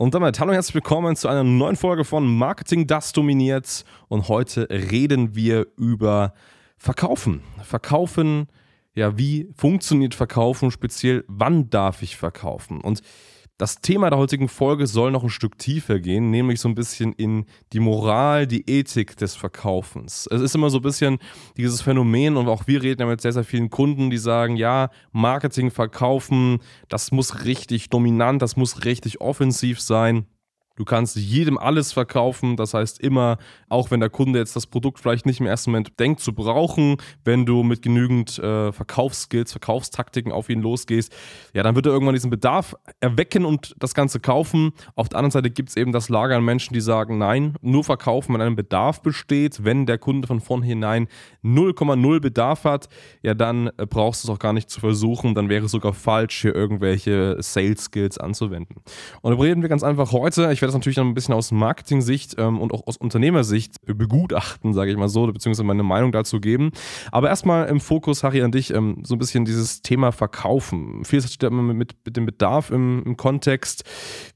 Und damit hallo und herzlich willkommen zu einer neuen Folge von Marketing, das dominiert. Und heute reden wir über Verkaufen. Verkaufen, ja, wie funktioniert Verkaufen, speziell wann darf ich verkaufen? Und das Thema der heutigen Folge soll noch ein Stück tiefer gehen, nämlich so ein bisschen in die Moral, die Ethik des Verkaufens. Es ist immer so ein bisschen dieses Phänomen und auch wir reden ja mit sehr, sehr vielen Kunden, die sagen, ja, Marketing, Verkaufen, das muss richtig dominant, das muss richtig offensiv sein. Du kannst jedem alles verkaufen. Das heißt immer, auch wenn der Kunde jetzt das Produkt vielleicht nicht im ersten Moment denkt zu brauchen, wenn du mit genügend äh, Verkaufsskills, Verkaufstaktiken auf ihn losgehst, ja, dann wird er irgendwann diesen Bedarf erwecken und das Ganze kaufen. Auf der anderen Seite gibt es eben das Lager an Menschen, die sagen, nein, nur verkaufen, wenn ein Bedarf besteht. Wenn der Kunde von vornherein 0,0 Bedarf hat, ja, dann äh, brauchst du es auch gar nicht zu versuchen. Dann wäre es sogar falsch, hier irgendwelche Sales Skills anzuwenden. Und da reden wir ganz einfach heute. Ich werde das natürlich noch ein bisschen aus Marketing-Sicht ähm, und auch aus Unternehmersicht begutachten, sage ich mal so, beziehungsweise meine Meinung dazu geben. Aber erstmal im Fokus, Harry, an dich, ähm, so ein bisschen dieses Thema Verkaufen. Vieles steht immer mit, mit dem Bedarf im, im Kontext.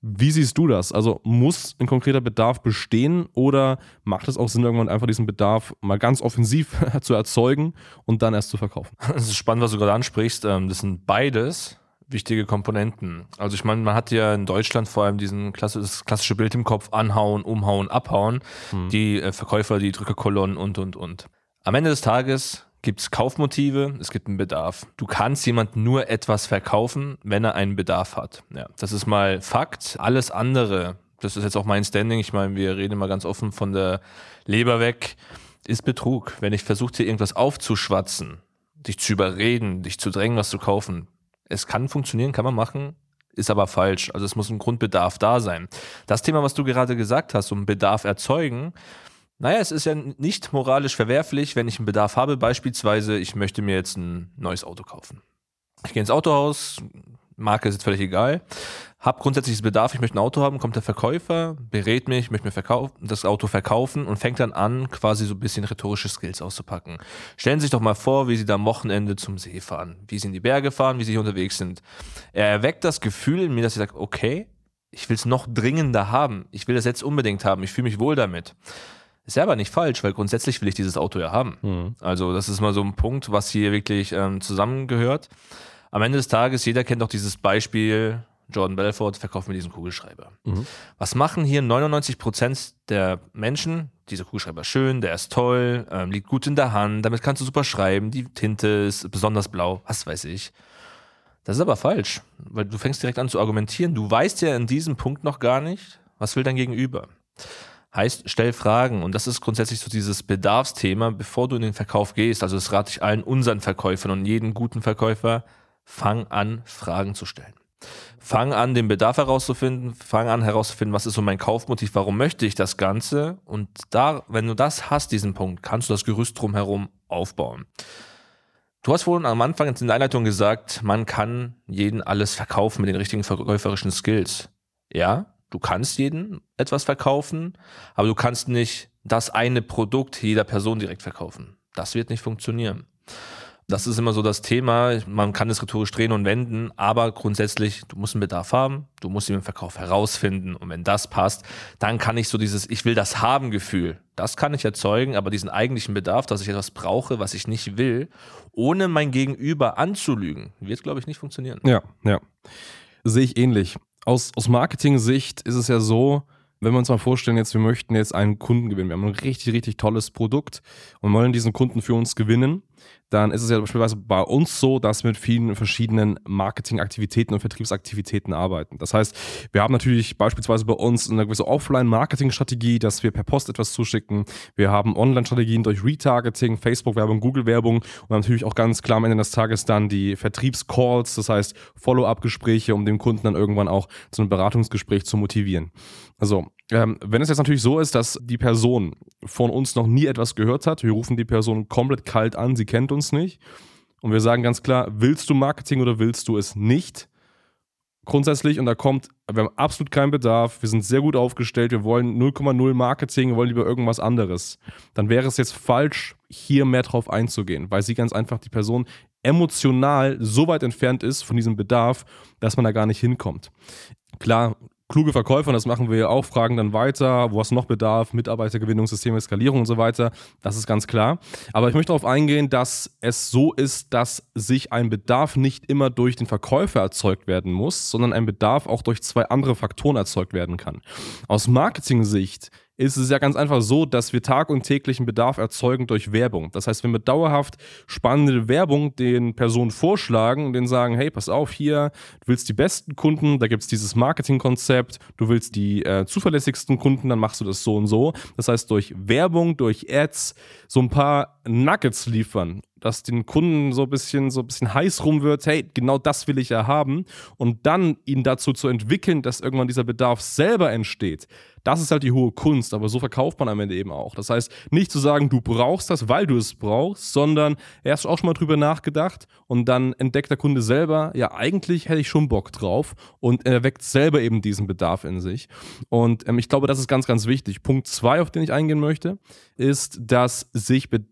Wie siehst du das? Also muss ein konkreter Bedarf bestehen oder macht es auch Sinn, irgendwann einfach diesen Bedarf mal ganz offensiv zu erzeugen und dann erst zu verkaufen? Das ist spannend, was du gerade ansprichst. Ähm, das sind beides wichtige Komponenten. Also ich meine, man hat ja in Deutschland vor allem diesen klassisch, das klassische Bild im Kopf, anhauen, umhauen, abhauen, mhm. die äh, Verkäufer, die Drückerkolonnen und, und, und. Am Ende des Tages gibt es Kaufmotive, es gibt einen Bedarf. Du kannst jemandem nur etwas verkaufen, wenn er einen Bedarf hat. Ja, das ist mal Fakt. Alles andere, das ist jetzt auch mein Standing, ich meine, wir reden mal ganz offen von der Leber weg, ist Betrug. Wenn ich versuche, dir irgendwas aufzuschwatzen, dich zu überreden, dich zu drängen, was zu kaufen, es kann funktionieren, kann man machen, ist aber falsch. Also es muss ein Grundbedarf da sein. Das Thema, was du gerade gesagt hast, um Bedarf erzeugen, naja, es ist ja nicht moralisch verwerflich, wenn ich einen Bedarf habe. Beispielsweise, ich möchte mir jetzt ein neues Auto kaufen. Ich gehe ins Autohaus, Marke ist jetzt völlig egal. Hab grundsätzliches Bedarf, ich möchte ein Auto haben, kommt der Verkäufer, berät mich, möchte mir verkaufen, das Auto verkaufen und fängt dann an, quasi so ein bisschen rhetorische Skills auszupacken. Stellen Sie sich doch mal vor, wie Sie da am Wochenende zum See fahren, wie Sie in die Berge fahren, wie Sie hier unterwegs sind. Er erweckt das Gefühl in mir, dass ich sage, okay, ich will es noch dringender haben. Ich will das jetzt unbedingt haben. Ich fühle mich wohl damit. Ist ja aber nicht falsch, weil grundsätzlich will ich dieses Auto ja haben. Mhm. Also das ist mal so ein Punkt, was hier wirklich ähm, zusammengehört am Ende des Tages, jeder kennt doch dieses Beispiel, Jordan Belfort verkauft mir diesen Kugelschreiber. Mhm. Was machen hier 99 Prozent der Menschen? Dieser Kugelschreiber ist schön, der ist toll, ähm, liegt gut in der Hand, damit kannst du super schreiben, die Tinte ist besonders blau, was weiß ich. Das ist aber falsch, weil du fängst direkt an zu argumentieren. Du weißt ja in diesem Punkt noch gar nicht, was will dein Gegenüber. Heißt, stell Fragen und das ist grundsätzlich so dieses Bedarfsthema, bevor du in den Verkauf gehst. Also das rate ich allen unseren Verkäufern und jeden guten Verkäufer, fang an, Fragen zu stellen. Fang an, den Bedarf herauszufinden, fang an herauszufinden, was ist so mein Kaufmotiv, warum möchte ich das Ganze und da, wenn du das hast, diesen Punkt, kannst du das Gerüst drumherum aufbauen. Du hast vorhin am Anfang in der Einleitung gesagt, man kann jeden alles verkaufen mit den richtigen verkäuferischen Skills. Ja, du kannst jeden etwas verkaufen, aber du kannst nicht das eine Produkt jeder Person direkt verkaufen. Das wird nicht funktionieren. Das ist immer so das Thema. Man kann es rhetorisch drehen und wenden, aber grundsätzlich, du musst einen Bedarf haben, du musst ihn im Verkauf herausfinden. Und wenn das passt, dann kann ich so dieses Ich will das haben Gefühl, das kann ich erzeugen, aber diesen eigentlichen Bedarf, dass ich etwas brauche, was ich nicht will, ohne mein Gegenüber anzulügen, wird, glaube ich, nicht funktionieren. Ja, ja. Sehe ich ähnlich. Aus, aus Marketing-Sicht ist es ja so, wenn wir uns mal vorstellen, jetzt wir möchten jetzt einen Kunden gewinnen. Wir haben ein richtig, richtig tolles Produkt und wollen diesen Kunden für uns gewinnen dann ist es ja beispielsweise bei uns so, dass wir mit vielen verschiedenen Marketingaktivitäten und Vertriebsaktivitäten arbeiten. Das heißt, wir haben natürlich beispielsweise bei uns eine gewisse Offline-Marketing-Strategie, dass wir per Post etwas zuschicken. Wir haben Online-Strategien durch Retargeting, Facebook-Werbung, Google-Werbung und natürlich auch ganz klar am Ende des Tages dann die Vertriebscalls, das heißt Follow-up-Gespräche, um den Kunden dann irgendwann auch zu einem Beratungsgespräch zu motivieren. Also, ähm, wenn es jetzt natürlich so ist, dass die Person von uns noch nie etwas gehört hat, wir rufen die Person komplett kalt an, sie kennt uns nicht und wir sagen ganz klar, willst du Marketing oder willst du es nicht? Grundsätzlich und da kommt, wir haben absolut keinen Bedarf, wir sind sehr gut aufgestellt, wir wollen 0,0 Marketing, wir wollen lieber irgendwas anderes. Dann wäre es jetzt falsch, hier mehr drauf einzugehen, weil sie ganz einfach die Person emotional so weit entfernt ist von diesem Bedarf, dass man da gar nicht hinkommt. Klar, kluge Verkäufer, und das machen wir ja auch, fragen dann weiter, wo du noch Bedarf, Mitarbeitergewinnung, Systeme, Skalierung und so weiter. Das ist ganz klar. Aber ich möchte darauf eingehen, dass es so ist, dass sich ein Bedarf nicht immer durch den Verkäufer erzeugt werden muss, sondern ein Bedarf auch durch zwei andere Faktoren erzeugt werden kann. Aus Marketing-Sicht ist es ja ganz einfach so, dass wir tag- und täglichen Bedarf erzeugen durch Werbung. Das heißt, wenn wir dauerhaft spannende Werbung den Personen vorschlagen und denen sagen, hey, pass auf hier, du willst die besten Kunden, da gibt es dieses Marketingkonzept, du willst die äh, zuverlässigsten Kunden, dann machst du das so und so. Das heißt, durch Werbung, durch Ads so ein paar Nuggets liefern dass den Kunden so ein bisschen so ein bisschen heiß rum wird, hey, genau das will ich ja haben und dann ihn dazu zu entwickeln, dass irgendwann dieser Bedarf selber entsteht. Das ist halt die hohe Kunst, aber so verkauft man am Ende eben auch. Das heißt, nicht zu sagen, du brauchst das, weil du es brauchst, sondern erst auch schon mal drüber nachgedacht und dann entdeckt der Kunde selber, ja, eigentlich hätte ich schon Bock drauf und er weckt selber eben diesen Bedarf in sich. Und ähm, ich glaube, das ist ganz, ganz wichtig. Punkt zwei, auf den ich eingehen möchte, ist, dass sich Bedarf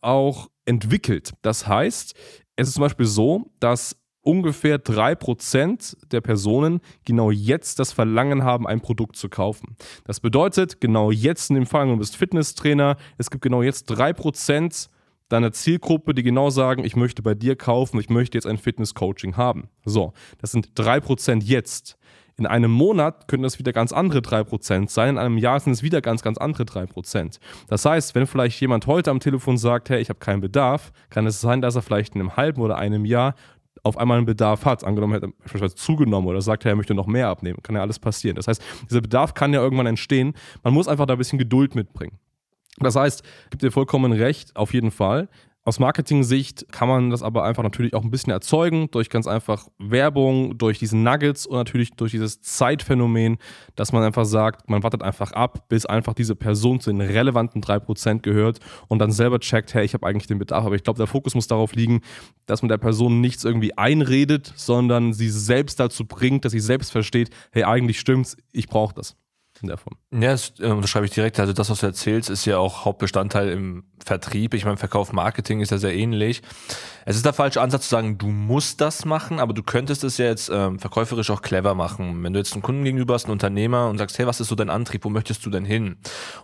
auch entwickelt. Das heißt, es ist zum Beispiel so, dass ungefähr 3% der Personen genau jetzt das Verlangen haben, ein Produkt zu kaufen. Das bedeutet, genau jetzt in dem Fall, du bist Fitnesstrainer, es gibt genau jetzt 3% deiner Zielgruppe, die genau sagen, ich möchte bei dir kaufen, ich möchte jetzt ein Fitnesscoaching haben. So, das sind 3% jetzt. In einem Monat können das wieder ganz andere 3% sein, in einem Jahr sind es wieder ganz, ganz andere 3%. Das heißt, wenn vielleicht jemand heute am Telefon sagt, hey, ich habe keinen Bedarf, kann es sein, dass er vielleicht in einem halben oder einem Jahr auf einmal einen Bedarf hat, angenommen hätte beispielsweise zugenommen oder sagt, er möchte noch mehr abnehmen, kann ja alles passieren. Das heißt, dieser Bedarf kann ja irgendwann entstehen. Man muss einfach da ein bisschen Geduld mitbringen. Das heißt, gibt dir vollkommen recht, auf jeden Fall. Aus Marketing-Sicht kann man das aber einfach natürlich auch ein bisschen erzeugen, durch ganz einfach Werbung, durch diesen Nuggets und natürlich durch dieses Zeitphänomen, dass man einfach sagt, man wartet einfach ab, bis einfach diese Person zu den relevanten 3% gehört und dann selber checkt, hey, ich habe eigentlich den Bedarf. Aber ich glaube, der Fokus muss darauf liegen, dass man der Person nichts irgendwie einredet, sondern sie selbst dazu bringt, dass sie selbst versteht, hey, eigentlich stimmt's, ich brauche das in der Form. Ja, das äh, unterschreibe ich direkt. Also das, was du erzählst, ist ja auch Hauptbestandteil im Vertrieb. Ich meine, Verkauf, Marketing ist ja sehr ähnlich. Es ist der falsche Ansatz zu sagen, du musst das machen, aber du könntest es ja jetzt ähm, verkäuferisch auch clever machen. Wenn du jetzt einen Kunden gegenüber hast, einen Unternehmer und sagst, hey, was ist so dein Antrieb, wo möchtest du denn hin?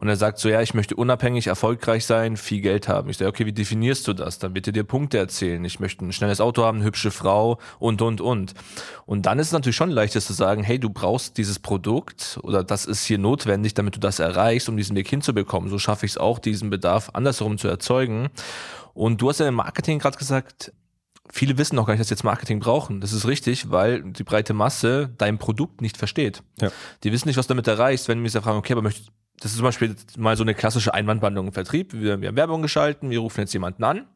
Und er sagt so, ja, ich möchte unabhängig, erfolgreich sein, viel Geld haben. Ich sage, okay, wie definierst du das? Dann bitte dir Punkte erzählen. Ich möchte ein schnelles Auto haben, eine hübsche Frau und, und, und. Und dann ist es natürlich schon leichter zu sagen, hey, du brauchst dieses Produkt oder das ist hier notwendig, damit du das erreichst, um diesen Weg hinzubekommen. So schaffe ich es auch, diesen Bedarf andersherum zu erzeugen. Und du hast ja im Marketing gerade gesagt, viele wissen noch gar nicht, dass sie jetzt Marketing brauchen. Das ist richtig, weil die breite Masse dein Produkt nicht versteht. Ja. Die wissen nicht, was du damit erreichst, wenn wir sich fragen, okay, aber möchtest das ist zum Beispiel mal so eine klassische Einwandbehandlung im Vertrieb. Wir, wir haben Werbung geschalten, wir rufen jetzt jemanden an.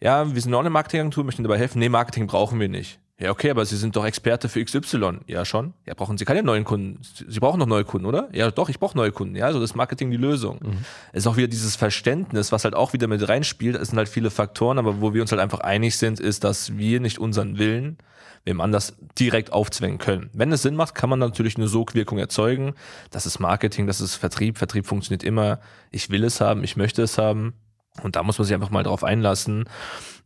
Ja, wir sind auch eine Marketingagentur, möchten dabei helfen. Nee, Marketing brauchen wir nicht. Ja, okay, aber Sie sind doch Experte für XY. Ja, schon. Ja, brauchen Sie keine neuen Kunden. Sie brauchen doch neue Kunden, oder? Ja, doch, ich brauche neue Kunden. Ja, also das Marketing die Lösung. Mhm. Es ist auch wieder dieses Verständnis, was halt auch wieder mit reinspielt. Es sind halt viele Faktoren, aber wo wir uns halt einfach einig sind, ist, dass wir nicht unseren Willen wem anders direkt aufzwängen können. Wenn es Sinn macht, kann man natürlich eine Sogwirkung erzeugen. Das ist Marketing, das ist Vertrieb. Vertrieb funktioniert immer. Ich will es haben, ich möchte es haben. Und da muss man sich einfach mal drauf einlassen.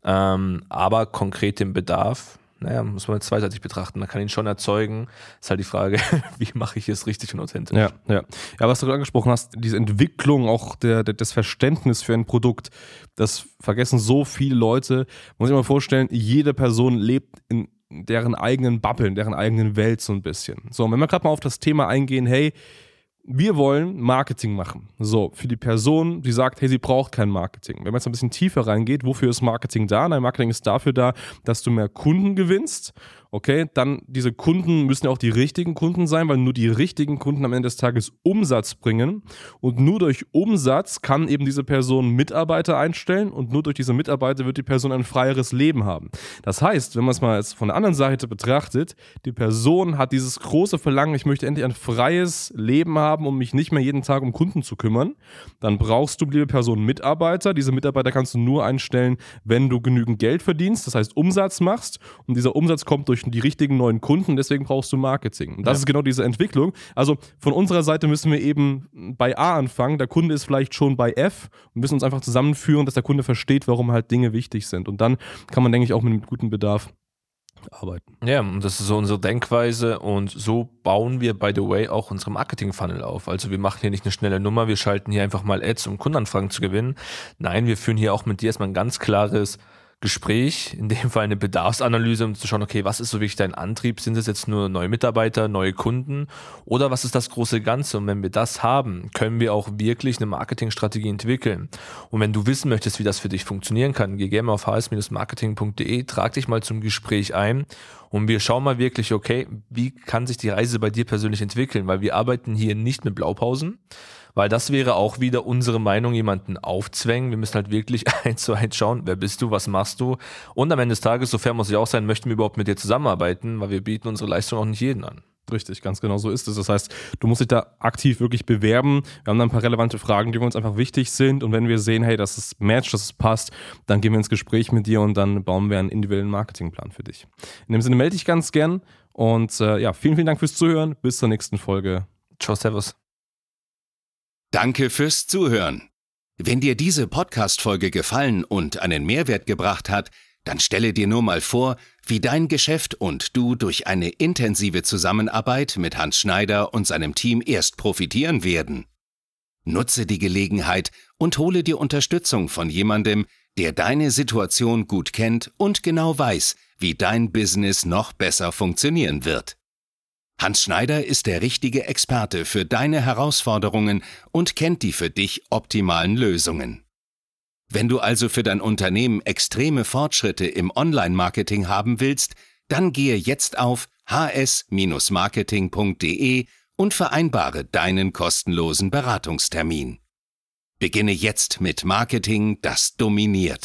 Ähm, aber konkret den Bedarf, naja, muss man zweiseitig betrachten. Man kann ihn schon erzeugen. Ist halt die Frage, wie mache ich es richtig und authentisch. Ja, ja. Ja, was du angesprochen hast, diese Entwicklung auch der, der, des Verständnis für ein Produkt, das vergessen so viele Leute. Muss ich mal vorstellen, jede Person lebt in deren eigenen Bubble, in deren eigenen Welt so ein bisschen. So, und wenn wir gerade mal auf das Thema eingehen, hey, wir wollen Marketing machen. So, für die Person, die sagt, hey, sie braucht kein Marketing. Wenn man jetzt ein bisschen tiefer reingeht, wofür ist Marketing da? Nein, Marketing ist dafür da, dass du mehr Kunden gewinnst Okay, dann diese Kunden müssen auch die richtigen Kunden sein, weil nur die richtigen Kunden am Ende des Tages Umsatz bringen. Und nur durch Umsatz kann eben diese Person Mitarbeiter einstellen und nur durch diese Mitarbeiter wird die Person ein freieres Leben haben. Das heißt, wenn man es mal jetzt von der anderen Seite betrachtet, die Person hat dieses große Verlangen, ich möchte endlich ein freies Leben haben, um mich nicht mehr jeden Tag um Kunden zu kümmern. Dann brauchst du, liebe Person, Mitarbeiter. Diese Mitarbeiter kannst du nur einstellen, wenn du genügend Geld verdienst, das heißt Umsatz machst. Und dieser Umsatz kommt durch durch die richtigen neuen Kunden, deswegen brauchst du Marketing. Und das ja. ist genau diese Entwicklung. Also von unserer Seite müssen wir eben bei A anfangen, der Kunde ist vielleicht schon bei F und müssen uns einfach zusammenführen, dass der Kunde versteht, warum halt Dinge wichtig sind. Und dann kann man, denke ich, auch mit einem guten Bedarf arbeiten. Ja, und das ist so unsere Denkweise und so bauen wir, by the way, auch unsere Marketing-Funnel auf. Also wir machen hier nicht eine schnelle Nummer, wir schalten hier einfach mal Ads, um Kundenanfragen zu gewinnen. Nein, wir führen hier auch mit dir erstmal ein ganz klares Gespräch, in dem Fall eine Bedarfsanalyse, um zu schauen, okay, was ist so wirklich dein Antrieb? Sind es jetzt nur neue Mitarbeiter, neue Kunden oder was ist das große Ganze? Und wenn wir das haben, können wir auch wirklich eine Marketingstrategie entwickeln. Und wenn du wissen möchtest, wie das für dich funktionieren kann, geh gerne auf hs-marketing.de, trag dich mal zum Gespräch ein und wir schauen mal wirklich, okay, wie kann sich die Reise bei dir persönlich entwickeln? Weil wir arbeiten hier nicht mit Blaupausen, weil das wäre auch wieder unsere Meinung, jemanden aufzwängen. Wir müssen halt wirklich eins zu eins schauen, wer bist du, was machst du und am Ende des Tages, sofern muss ich auch sein, möchten wir überhaupt mit dir zusammenarbeiten, weil wir bieten unsere Leistung auch nicht jeden an. Richtig, ganz genau so ist es. Das heißt, du musst dich da aktiv wirklich bewerben. Wir haben da ein paar relevante Fragen, die für uns einfach wichtig sind. Und wenn wir sehen, hey, dass es matcht, dass es passt, dann gehen wir ins Gespräch mit dir und dann bauen wir einen individuellen Marketingplan für dich. In dem Sinne melde dich ganz gern und äh, ja, vielen, vielen Dank fürs Zuhören. Bis zur nächsten Folge. Ciao, Servus. Danke fürs Zuhören. Wenn dir diese Podcast-Folge gefallen und einen Mehrwert gebracht hat, dann stelle dir nur mal vor, wie dein Geschäft und du durch eine intensive Zusammenarbeit mit Hans Schneider und seinem Team erst profitieren werden. Nutze die Gelegenheit und hole dir Unterstützung von jemandem, der deine Situation gut kennt und genau weiß, wie dein Business noch besser funktionieren wird. Hans Schneider ist der richtige Experte für deine Herausforderungen und kennt die für dich optimalen Lösungen. Wenn du also für dein Unternehmen extreme Fortschritte im Online-Marketing haben willst, dann gehe jetzt auf hs-marketing.de und vereinbare deinen kostenlosen Beratungstermin. Beginne jetzt mit Marketing, das dominiert.